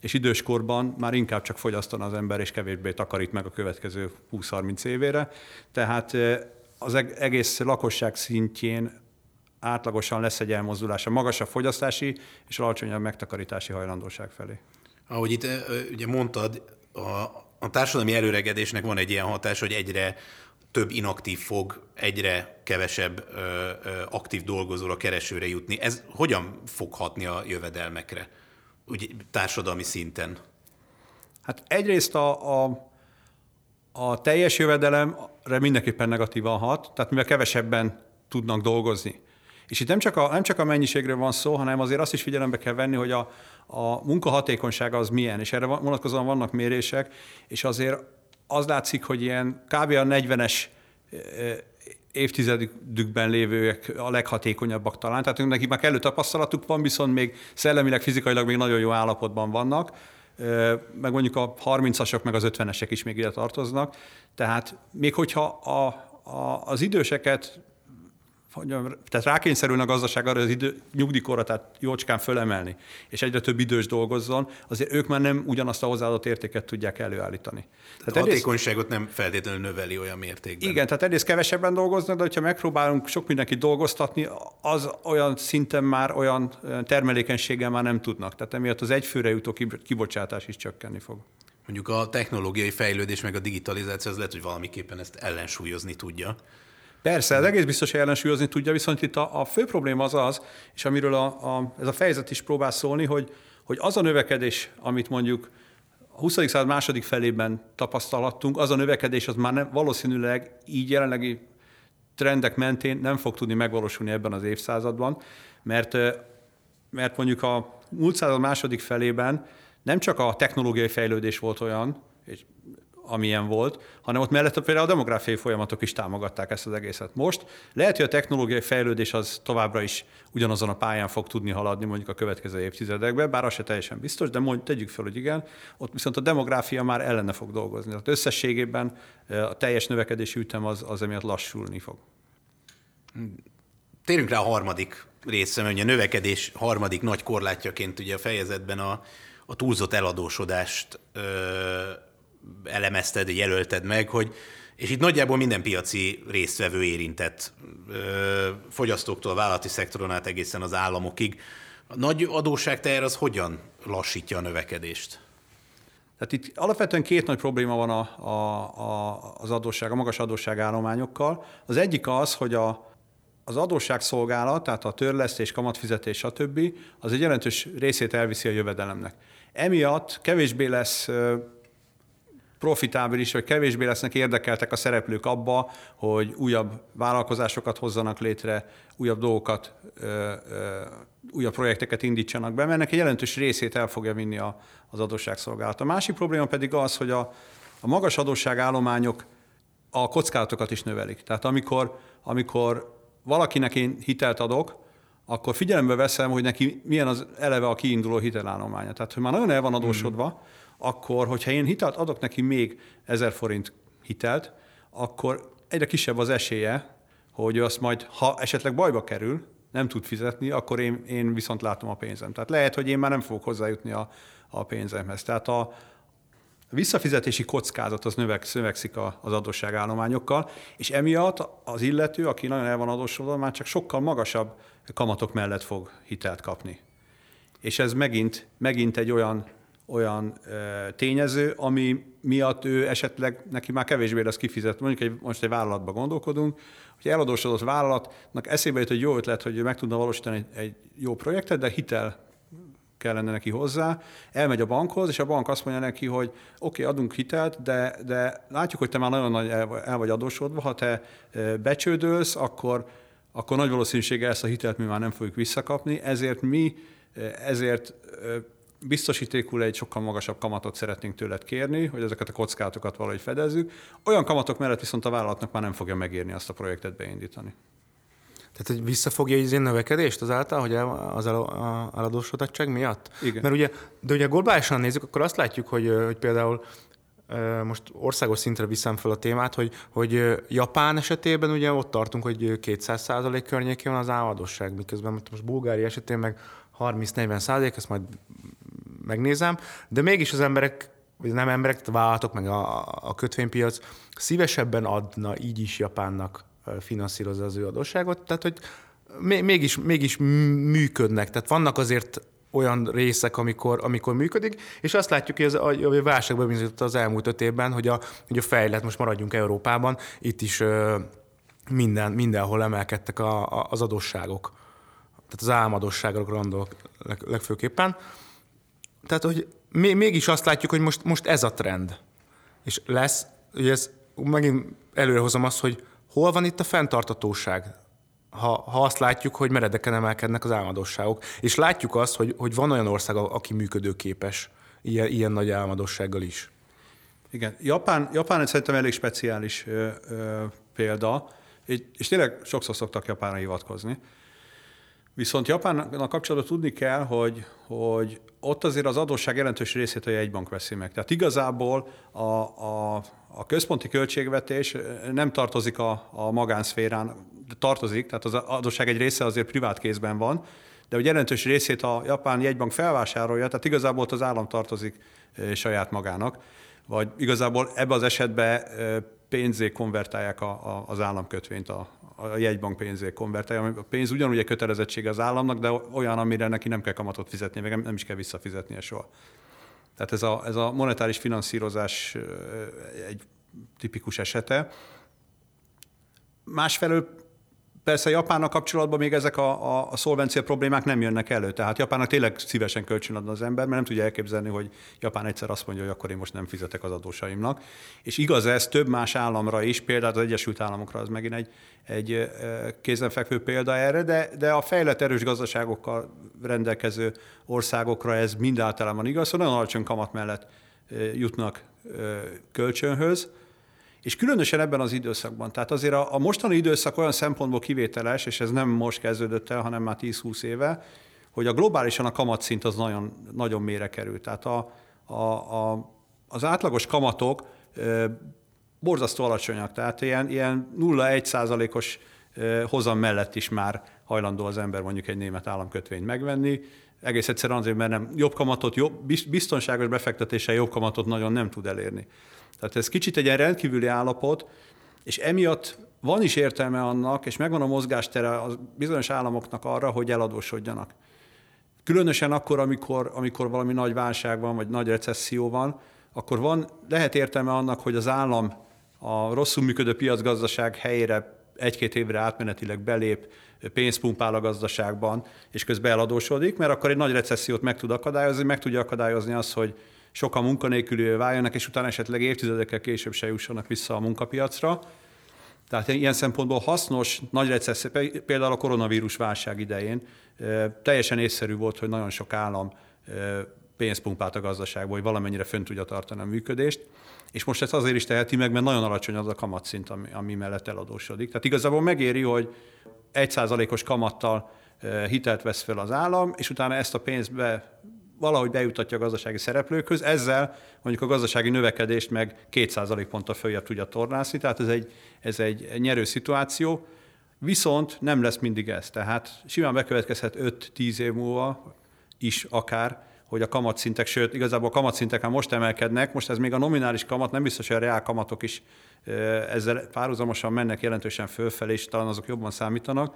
és időskorban már inkább csak fogyasztana az ember, és kevésbé takarít meg a következő 20-30 évére. Tehát az egész lakosság szintjén átlagosan lesz egy elmozdulás a magasabb fogyasztási és alacsonyabb megtakarítási hajlandóság felé. Ahogy itt ugye mondtad, a, a társadalmi előregedésnek van egy ilyen hatás, hogy egyre több inaktív fog, egyre kevesebb ö, ö, aktív dolgozóra, keresőre jutni. Ez hogyan fog hatni a jövedelmekre, úgy társadalmi szinten? Hát egyrészt a, a, a teljes jövedelemre mindenképpen negatívan hat, tehát mivel kevesebben tudnak dolgozni. És itt nem csak, a, nem csak a mennyiségről van szó, hanem azért azt is figyelembe kell venni, hogy a, a munkahatékonysága az milyen, és erre vonatkozóan vannak mérések, és azért az látszik, hogy ilyen kb. a 40-es évtizedükben lévőek a leghatékonyabbak talán. Tehát nekik már kellő tapasztalatuk van, viszont még szellemileg, fizikailag még nagyon jó állapotban vannak, meg mondjuk a 30-asok, meg az 50-esek is még ide tartoznak. Tehát még hogyha a, a, az időseket tehát rákényszerülne a gazdaság arra, az idő, nyugdíjkorra, tehát jócskán fölemelni, és egyre több idős dolgozzon, azért ők már nem ugyanazt a hozzáadott értéket tudják előállítani. Tehát a hatékonyságot nem feltétlenül növeli olyan mértékben. Igen, tehát egyrészt kevesebben dolgoznak, de hogyha megpróbálunk sok mindenkit dolgoztatni, az olyan szinten már olyan termelékenységgel már nem tudnak. Tehát emiatt az egyfőre jutó kibocsátás is csökkenni fog. Mondjuk a technológiai fejlődés meg a digitalizáció az lehet, hogy valamiképpen ezt ellensúlyozni tudja. Persze, ez egész biztos, hogy ellensúlyozni tudja, viszont itt a, a fő probléma az az, és amiről a, a, ez a fejezet is próbál szólni, hogy, hogy az a növekedés, amit mondjuk a 20. század második felében tapasztalattunk, az a növekedés az már nem, valószínűleg így jelenlegi trendek mentén nem fog tudni megvalósulni ebben az évszázadban, mert, mert mondjuk a múlt század második felében nem csak a technológiai fejlődés volt olyan, és amilyen volt, hanem ott mellett például a demográfiai folyamatok is támogatták ezt az egészet. Most lehet, hogy a technológiai fejlődés az továbbra is ugyanazon a pályán fog tudni haladni mondjuk a következő évtizedekben, bár az se teljesen biztos, de mondjuk tegyük fel, hogy igen, ott viszont a demográfia már ellene fog dolgozni. Tehát összességében a teljes növekedési ütem az, az emiatt lassulni fog. Térjünk rá a harmadik részre, mert ugye a növekedés harmadik nagy korlátjaként ugye a fejezetben a, a túlzott eladósodást ö, elemezted, jelölted meg, hogy és itt nagyjából minden piaci résztvevő érintett, fogyasztóktól vállalati szektoron át egészen az államokig. A nagy adósságteher az hogyan lassítja a növekedést? Tehát itt alapvetően két nagy probléma van a, a, a, az adósság, a magas adósságállományokkal. Az egyik az, hogy a, az adósságszolgálat, tehát a törlesztés, kamatfizetés, stb. az egy jelentős részét elviszi a jövedelemnek. Emiatt kevésbé lesz profitábilis, vagy kevésbé lesznek érdekeltek a szereplők abba, hogy újabb vállalkozásokat hozzanak létre, újabb dolgokat, ö, ö, újabb projekteket indítsanak be, mert ennek egy jelentős részét el fogja vinni a, az adósságszolgálat. A másik probléma pedig az, hogy a, a magas adósságállományok a kockázatokat is növelik. Tehát amikor, amikor valakinek én hitelt adok, akkor figyelembe veszem, hogy neki milyen az eleve a kiinduló hitelállománya. Tehát, hogy már nagyon el van adósodva, mm. Akkor, hogyha én hitelt adok neki még 1000 forint hitelt, akkor egyre kisebb az esélye, hogy azt majd, ha esetleg bajba kerül, nem tud fizetni, akkor én, én viszont látom a pénzem. Tehát lehet, hogy én már nem fogok hozzájutni a, a pénzemhez. Tehát a, visszafizetési kockázat az növeksz, növekszik az adósságállományokkal, és emiatt az illető, aki nagyon el van adósodva, már csak sokkal magasabb kamatok mellett fog hitelt kapni. És ez megint, megint egy olyan, olyan ö, tényező, ami miatt ő esetleg neki már kevésbé lesz kifizet. Mondjuk egy, most egy vállalatba gondolkodunk, hogy eladósodott vállalatnak eszébe jut egy jó ötlet, hogy meg tudna valósítani egy, egy jó projektet, de hitel kellene neki hozzá, elmegy a bankhoz, és a bank azt mondja neki, hogy oké, okay, adunk hitelt, de, de látjuk, hogy te már nagyon nagy el vagy adósodva, ha te becsődölsz, akkor, akkor nagy valószínűséggel ezt a hitelt mi már nem fogjuk visszakapni, ezért mi, ezért biztosítékul egy sokkal magasabb kamatot szeretnénk tőled kérni, hogy ezeket a kockázatokat valahogy fedezzük. Olyan kamatok mellett viszont a vállalatnak már nem fogja megérni azt a projektet beindítani. Tehát, hogy visszafogja az én növekedést azáltal, hogy az eladósodottság miatt? Igen. Mert ugye, de ugye globálisan nézzük, akkor azt látjuk, hogy, hogy például most országos szintre viszem fel a témát, hogy, hogy Japán esetében ugye ott tartunk, hogy 200% környékén van az álladosság, miközben most Bulgária esetén meg 30-40 százalék, ezt majd megnézem, de mégis az emberek, vagy nem emberek, vállalatok, meg a, a kötvénypiac szívesebben adna így is Japánnak finanszírozza az ő adósságot, tehát hogy mégis, mégis működnek. Tehát vannak azért olyan részek, amikor, amikor működik, és azt látjuk, hogy az, a válságban bizonyított az elmúlt öt évben, hogy a, hogy a fejlet, most maradjunk Európában, itt is minden, mindenhol emelkedtek a, a, az adósságok. Tehát az álmadosságok gondolok leg, legfőképpen. Tehát, hogy mégis azt látjuk, hogy most, most ez a trend. És lesz, hogy ez megint előrehozom azt, hogy Hol van itt a fenntartatóság? Ha, ha azt látjuk, hogy meredeken emelkednek az álmodosságok, és látjuk azt, hogy, hogy van olyan ország, aki működőképes ilyen, ilyen nagy álmodossággal is. Igen, Japán, Japán szerintem elég speciális ö, ö, példa, és tényleg sokszor szoktak Japánra hivatkozni. Viszont Japánnak kapcsolatban tudni kell, hogy, hogy ott azért az adósság jelentős részét a jegybank veszi meg. Tehát igazából a, a, a központi költségvetés nem tartozik a, a magánszférán, de tartozik, tehát az adósság egy része azért privát kézben van, de hogy jelentős részét a japán jegybank felvásárolja, tehát igazából ott az állam tartozik saját magának, vagy igazából ebbe az esetben pénzé konvertálják a, a, az államkötvényt, a, a jegybank pénzé konvertálja. A pénz ugyanúgy egy kötelezettsége az államnak, de olyan, amire neki nem kell kamatot fizetni, meg nem is kell visszafizetnie soha. Tehát ez a, ez a monetáris finanszírozás egy tipikus esete. Másfelől Persze Japánnak kapcsolatban még ezek a, a, a szolvencia problémák nem jönnek elő. Tehát Japánnak tényleg szívesen kölcsön adna az ember, mert nem tudja elképzelni, hogy Japán egyszer azt mondja, hogy akkor én most nem fizetek az adósaimnak. És igaz ez több más államra is, például az Egyesült Államokra az megint egy, egy kézenfekvő példa erre, de, de a fejlett erős gazdaságokkal rendelkező országokra ez mind általában igaz, hogy nagyon alacsony kamat mellett jutnak kölcsönhöz és különösen ebben az időszakban. Tehát azért a, a mostani időszak olyan szempontból kivételes, és ez nem most kezdődött el, hanem már 10-20 éve, hogy a globálisan a kamatszint az nagyon, nagyon mélyre került. Tehát a, a, a, az átlagos kamatok e, borzasztó alacsonyak, tehát ilyen, ilyen 0-1 százalékos hozam mellett is már hajlandó az ember mondjuk egy német államkötvényt megvenni. Egész egyszerűen azért, mert nem jobb kamatot, jobb, biztonságos befektetéssel jobb kamatot nagyon nem tud elérni. Tehát ez kicsit egy ilyen rendkívüli állapot, és emiatt van is értelme annak, és megvan a mozgástere a bizonyos államoknak arra, hogy eladósodjanak. Különösen akkor, amikor, amikor valami nagy válság van, vagy nagy recesszió van, akkor van, lehet értelme annak, hogy az állam a rosszul működő piacgazdaság helyére egy-két évre átmenetileg belép, pénzpumpál a gazdaságban, és közben eladósodik, mert akkor egy nagy recessziót meg tud akadályozni, meg tudja akadályozni azt, hogy sokan munkanélkülő váljanak, és utána esetleg évtizedekkel később se jussanak vissza a munkapiacra. Tehát ilyen szempontból hasznos, nagy recesszió, például a koronavírus válság idején teljesen észszerű volt, hogy nagyon sok állam pénzpumpát a gazdaságból, hogy valamennyire fönn tudja tartani a működést. És most ezt azért is teheti meg, mert nagyon alacsony az a kamatszint, ami, ami mellett eladósodik. Tehát igazából megéri, hogy egy százalékos kamattal hitelt vesz fel az állam, és utána ezt a pénzt be, valahogy bejutatja a gazdasági szereplőkhöz, ezzel mondjuk a gazdasági növekedést meg 2% ponttal följebb tudja tornászni, tehát ez egy, ez egy nyerő szituáció. Viszont nem lesz mindig ez. Tehát simán bekövetkezhet 5-10 év múlva is akár, hogy a kamatszintek, sőt, igazából a kamatszintek már most emelkednek, most ez még a nominális kamat, nem biztos, hogy a reál kamatok is ezzel párhuzamosan mennek jelentősen fölfelé, és talán azok jobban számítanak,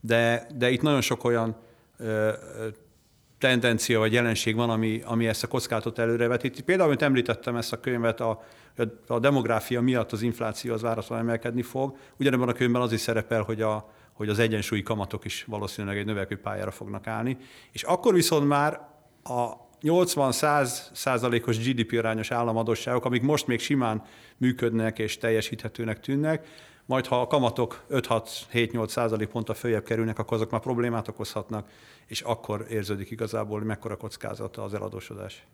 de, de itt nagyon sok olyan tendencia vagy jelenség van, ami, ami ezt a kockázatot előrevetíti. Például, amit említettem ezt a könyvet, a, a demográfia miatt az infláció az várhatóan emelkedni fog. Ugyanebben a könyvben az is szerepel, hogy, a, hogy az egyensúlyi kamatok is valószínűleg egy növekvő pályára fognak állni. És akkor viszont már a 80-100 százalékos GDP arányos államadosságok, amik most még simán működnek és teljesíthetőnek tűnnek, majd ha a kamatok 5-6-7-8 százalék ponttal följebb kerülnek, akkor azok már problémát okozhatnak, és akkor érződik igazából, hogy mekkora kockázata az eladósodás.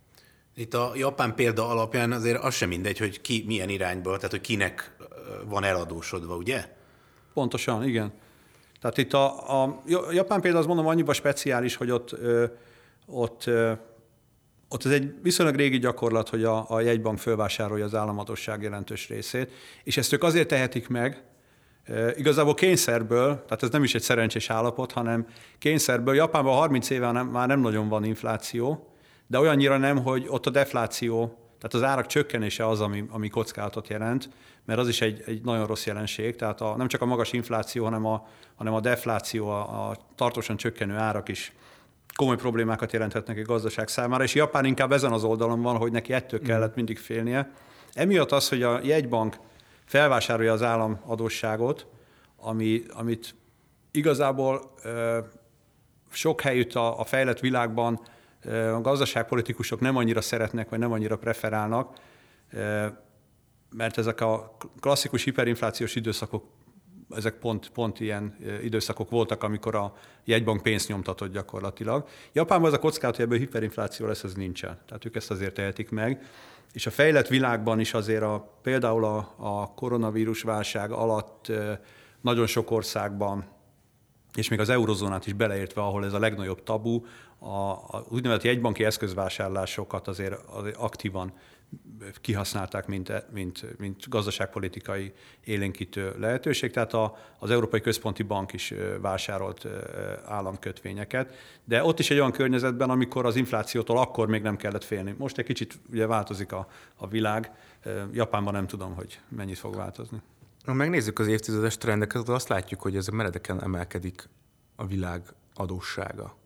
Itt a japán példa alapján azért az sem mindegy, hogy ki milyen irányba, tehát hogy kinek van eladósodva, ugye? Pontosan, igen. Tehát itt a, a japán példa, azt mondom, annyiba speciális, hogy ott, ö, ott, ö, ott ez egy viszonylag régi gyakorlat, hogy a, a jegybank fölvásárolja az államadosság jelentős részét, és ezt ők azért tehetik meg, Igazából kényszerből, tehát ez nem is egy szerencsés állapot, hanem kényszerből. Japánban 30 éve nem, már nem nagyon van infláció, de olyannyira nem, hogy ott a defláció, tehát az árak csökkenése az, ami, ami kockázatot jelent, mert az is egy, egy nagyon rossz jelenség, tehát a, nem csak a magas infláció, hanem a, hanem a defláció, a, a tartósan csökkenő árak is komoly problémákat jelenthetnek a gazdaság számára, és Japán inkább ezen az oldalon van, hogy neki ettől mm. kellett mindig félnie. Emiatt az, hogy a jegybank felvásárolja az állam adósságot, ami, amit igazából ö, sok helyütt a, a fejlett világban a gazdaságpolitikusok nem annyira szeretnek, vagy nem annyira preferálnak, mert ezek a klasszikus hiperinflációs időszakok, ezek pont, pont ilyen időszakok voltak, amikor a jegybank pénzt nyomtatott gyakorlatilag. Japánban az a kockázat, hogy ebből hiperinfláció lesz, ez nincsen. Tehát ők ezt azért tehetik meg. És a fejlett világban is azért a, például a, a koronavírus válság alatt nagyon sok országban és még az eurozónát is beleértve, ahol ez a legnagyobb tabu, a, a úgynevezett jegybanki eszközvásárlásokat azért, azért aktívan kihasználták, mint, mint, mint gazdaságpolitikai élénkítő lehetőség. Tehát a, az Európai Központi Bank is vásárolt államkötvényeket, de ott is egy olyan környezetben, amikor az inflációtól akkor még nem kellett félni. Most egy kicsit ugye változik a, a világ, Japánban nem tudom, hogy mennyit fog változni. Ha megnézzük az évtizedes trendeket, azt látjuk, hogy ez meredeken emelkedik a világ adóssága.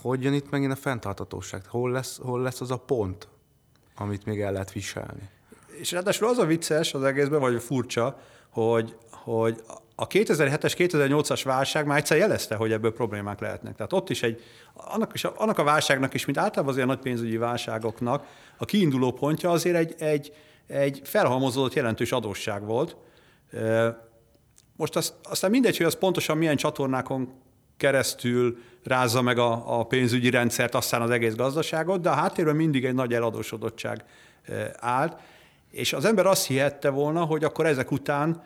Hogy jön itt megint a fenntartatóság? Hol lesz, hol lesz az a pont, amit még el lehet viselni? És ráadásul az a vicces az egészben, vagy furcsa, hogy, hogy a 2007-es, 2008-as válság már egyszer jelezte, hogy ebből problémák lehetnek. Tehát ott is egy, annak, is, annak a válságnak is, mint általában az ilyen nagy pénzügyi válságoknak, a kiinduló pontja azért egy, egy, egy felhalmozódott jelentős adósság volt. Most az, aztán mindegy, hogy az pontosan milyen csatornákon keresztül rázza meg a, a pénzügyi rendszert, aztán az egész gazdaságot, de a háttérben mindig egy nagy eladósodottság állt, és az ember azt hihette volna, hogy akkor ezek után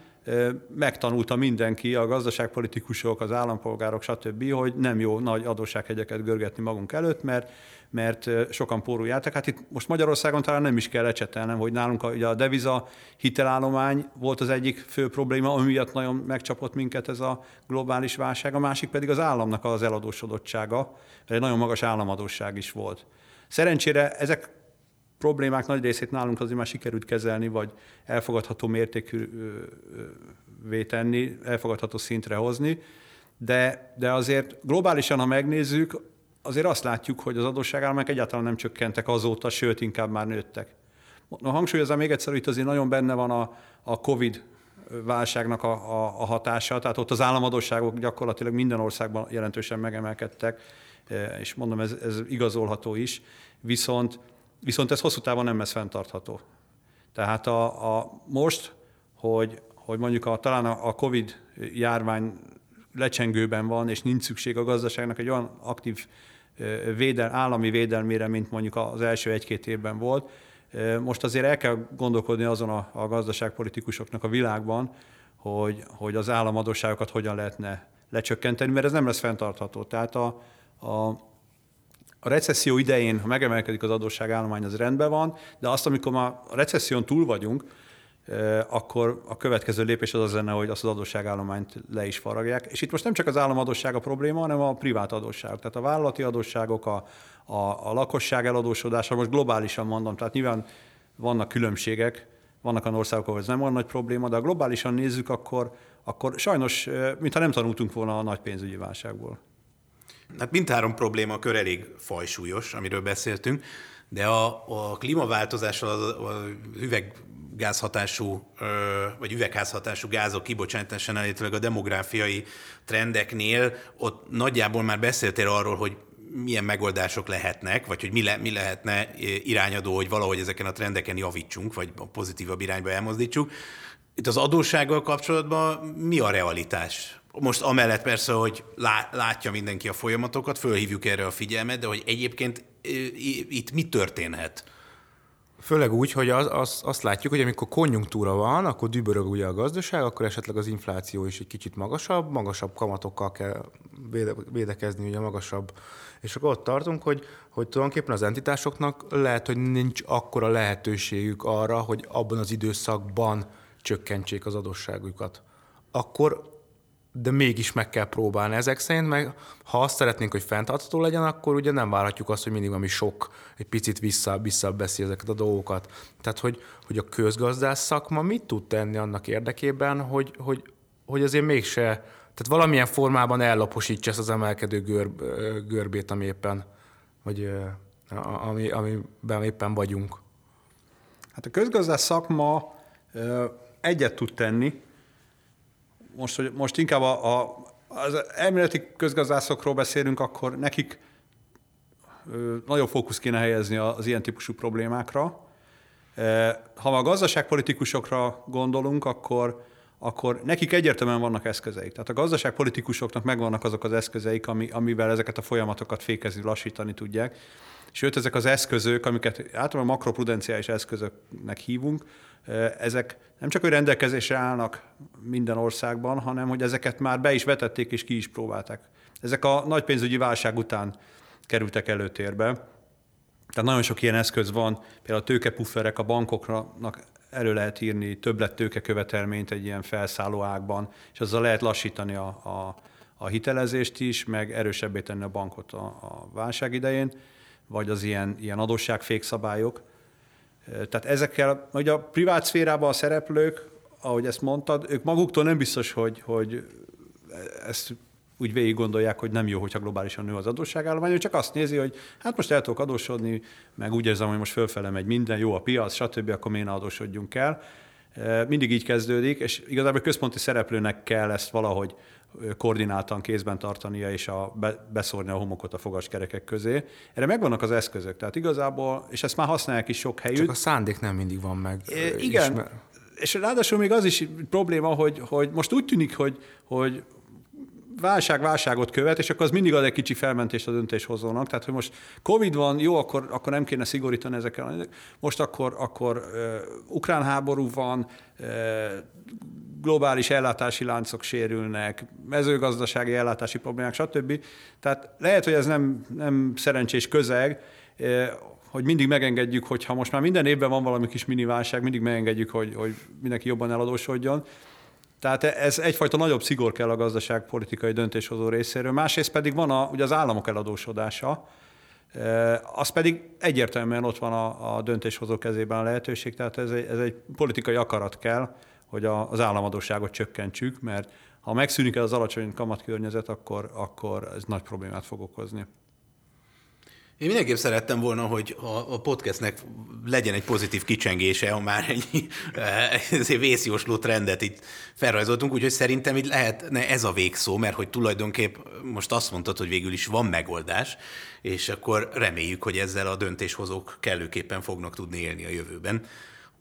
megtanulta mindenki, a gazdaságpolitikusok, az állampolgárok, stb., hogy nem jó nagy adóssághegyeket görgetni magunk előtt, mert mert sokan póruljátok. Hát itt most Magyarországon talán nem is kell ecsetelnem, hogy nálunk a, ugye a deviza hitelállomány volt az egyik fő probléma, ami miatt nagyon megcsapott minket ez a globális válság, a másik pedig az államnak az eladósodottsága, mert egy nagyon magas államadóság is volt. Szerencsére ezek problémák nagy részét nálunk azért már sikerült kezelni, vagy elfogadható mértékűvé tenni, elfogadható szintre hozni, de, de azért globálisan, ha megnézzük, azért azt látjuk, hogy az adósságállományok egyáltalán nem csökkentek azóta, sőt, inkább már nőttek. Na, hangsúlyozom még egyszer, hogy itt azért nagyon benne van a, a COVID válságnak a, a, a hatása, tehát ott az államadóságok gyakorlatilag minden országban jelentősen megemelkedtek, és mondom, ez, ez igazolható is, viszont, viszont ez hosszú távon nem lesz fenntartható. Tehát a, a most, hogy, hogy mondjuk a, talán a COVID járvány lecsengőben van, és nincs szükség a gazdaságnak egy olyan aktív védel, állami védelmére, mint mondjuk az első egy-két évben volt. Most azért el kell gondolkodni azon a, a gazdaságpolitikusoknak a világban, hogy, hogy az államadóságokat hogyan lehetne lecsökkenteni, mert ez nem lesz fenntartható. Tehát a, a, a recesszió idején, ha megemelkedik az adósságállomány, az rendben van, de azt, amikor már a recesszión túl vagyunk, akkor a következő lépés az az lenne, hogy azt az adósságállományt le is faragják. És itt most nem csak az államadóság a probléma, hanem a privát adósság. Tehát a vállalati adósságok, a, a, a lakosság eladósodása, most globálisan mondom, tehát nyilván vannak különbségek, vannak olyan országok, ahol ez nem olyan nagy probléma, de ha globálisan nézzük, akkor, akkor sajnos, mintha nem tanultunk volna a nagy pénzügyi válságból. Hát mindhárom probléma kör elég fajsúlyos, amiről beszéltünk, de a, a klímaváltozással, a, a üveggázhatású, vagy üvegházhatású gázok kibocsátásánál, illetve a demográfiai trendeknél, ott nagyjából már beszéltél arról, hogy milyen megoldások lehetnek, vagy hogy mi, le, mi lehetne irányadó, hogy valahogy ezeken a trendeken javítsunk, vagy a pozitívabb irányba elmozdítsuk. Itt az adóssággal kapcsolatban mi a realitás? Most amellett persze, hogy látja mindenki a folyamatokat, fölhívjuk erre a figyelmet, de hogy egyébként itt mi történhet? Főleg úgy, hogy az, az, azt látjuk, hogy amikor konjunktúra van, akkor dübörög ugye a gazdaság, akkor esetleg az infláció is egy kicsit magasabb, magasabb kamatokkal kell védekezni, ugye magasabb. És akkor ott tartunk, hogy, hogy tulajdonképpen az entitásoknak lehet, hogy nincs akkora lehetőségük arra, hogy abban az időszakban csökkentsék az adósságukat. Akkor de mégis meg kell próbálni ezek szerint, meg ha azt szeretnénk, hogy fenntartható legyen, akkor ugye nem várhatjuk azt, hogy mindig valami sok, egy picit vissza, visszabeszi ezeket a dolgokat. Tehát, hogy, hogy a közgazdász szakma mit tud tenni annak érdekében, hogy, hogy, hogy azért mégse, tehát valamilyen formában ellaposítsa ezt az emelkedő görb, görbét, ami éppen, vagy ami, amiben éppen vagyunk. Hát a közgazdász szakma egyet tud tenni, most, hogy most inkább a, a, az elméleti közgazdászokról beszélünk, akkor nekik nagyobb fókusz kéne helyezni az ilyen típusú problémákra. Ha a gazdaságpolitikusokra gondolunk, akkor, akkor nekik egyértelműen vannak eszközeik. Tehát a gazdaságpolitikusoknak megvannak azok az eszközeik, ami, amivel ezeket a folyamatokat fékezni, lassítani tudják. Sőt, ezek az eszközök, amiket általában makroprudenciális eszközöknek hívunk, ezek nem csak, hogy rendelkezésre állnak minden országban, hanem hogy ezeket már be is vetették és ki is próbálták. Ezek a nagy pénzügyi válság után kerültek előtérbe. Tehát nagyon sok ilyen eszköz van, például a tőkepufferek a bankoknak elő lehet írni többlet tőkekövetelményt egy ilyen felszálló ágban, és azzal lehet lassítani a, a, a hitelezést is, meg erősebbé tenni a bankot a, a válság idején, vagy az ilyen, ilyen adósságfékszabályok. Tehát ezekkel, hogy a privát szférában a szereplők, ahogy ezt mondtad, ők maguktól nem biztos, hogy, hogy ezt úgy végig gondolják, hogy nem jó, hogyha globálisan nő az adósságállomány, ő csak azt nézi, hogy hát most el tudok adósodni, meg úgy érzem, hogy most fölfele megy minden, jó a piac, stb., akkor miért ne adósodjunk el. Mindig így kezdődik, és igazából központi szereplőnek kell ezt valahogy koordináltan kézben tartania és a, be, beszórni a homokot a fogaskerekek közé. Erre megvannak az eszközök, tehát igazából, és ezt már használják is sok helyütt. Csak a szándék nem mindig van meg. É, igen, ismer. és ráadásul még az is probléma, hogy, hogy most úgy tűnik, hogy, hogy válság válságot követ, és akkor az mindig ad egy kicsi felmentést a döntéshozónak. Tehát, hogy most Covid van, jó, akkor, akkor nem kéne szigorítani ezekkel. Most akkor, akkor uh, ukrán háború van, uh, globális ellátási láncok sérülnek, mezőgazdasági ellátási problémák, stb. Tehát lehet, hogy ez nem, nem szerencsés közeg, hogy mindig megengedjük, hogy ha most már minden évben van valami kis mini válság, mindig megengedjük, hogy, hogy mindenki jobban eladósodjon. Tehát ez egyfajta nagyobb szigor kell a gazdaságpolitikai döntéshozó részéről. Másrészt pedig van a, ugye az államok eladósodása, e, az pedig egyértelműen ott van a, a döntéshozó kezében a lehetőség, tehát ez egy, ez egy politikai akarat kell, hogy a, az államadóságot csökkentsük, mert ha megszűnik ez az alacsony kamatkörnyezet, akkor, akkor ez nagy problémát fog okozni. Én mindenképp szerettem volna, hogy a, a podcastnek legyen egy pozitív kicsengése, ha már egy, egy vészjósló trendet itt felrajzoltunk, úgyhogy szerintem itt lehetne ez a végszó, mert hogy tulajdonképp most azt mondtad, hogy végül is van megoldás, és akkor reméljük, hogy ezzel a döntéshozók kellőképpen fognak tudni élni a jövőben.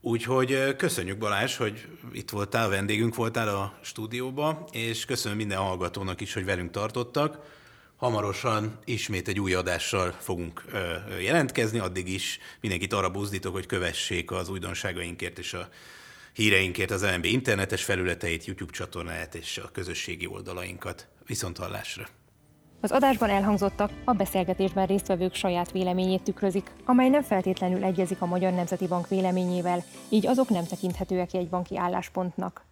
Úgyhogy köszönjük Balázs, hogy itt voltál, vendégünk voltál a stúdióba, és köszönöm minden hallgatónak is, hogy velünk tartottak. Hamarosan ismét egy új adással fogunk jelentkezni, addig is mindenkit arra buzdítok, hogy kövessék az újdonságainkért és a híreinkért az LMB internetes felületeit, YouTube csatornáját és a közösségi oldalainkat. Viszont hallásra! Az adásban elhangzottak a beszélgetésben résztvevők saját véleményét tükrözik, amely nem feltétlenül egyezik a Magyar Nemzeti Bank véleményével, így azok nem tekinthetőek jegybanki álláspontnak.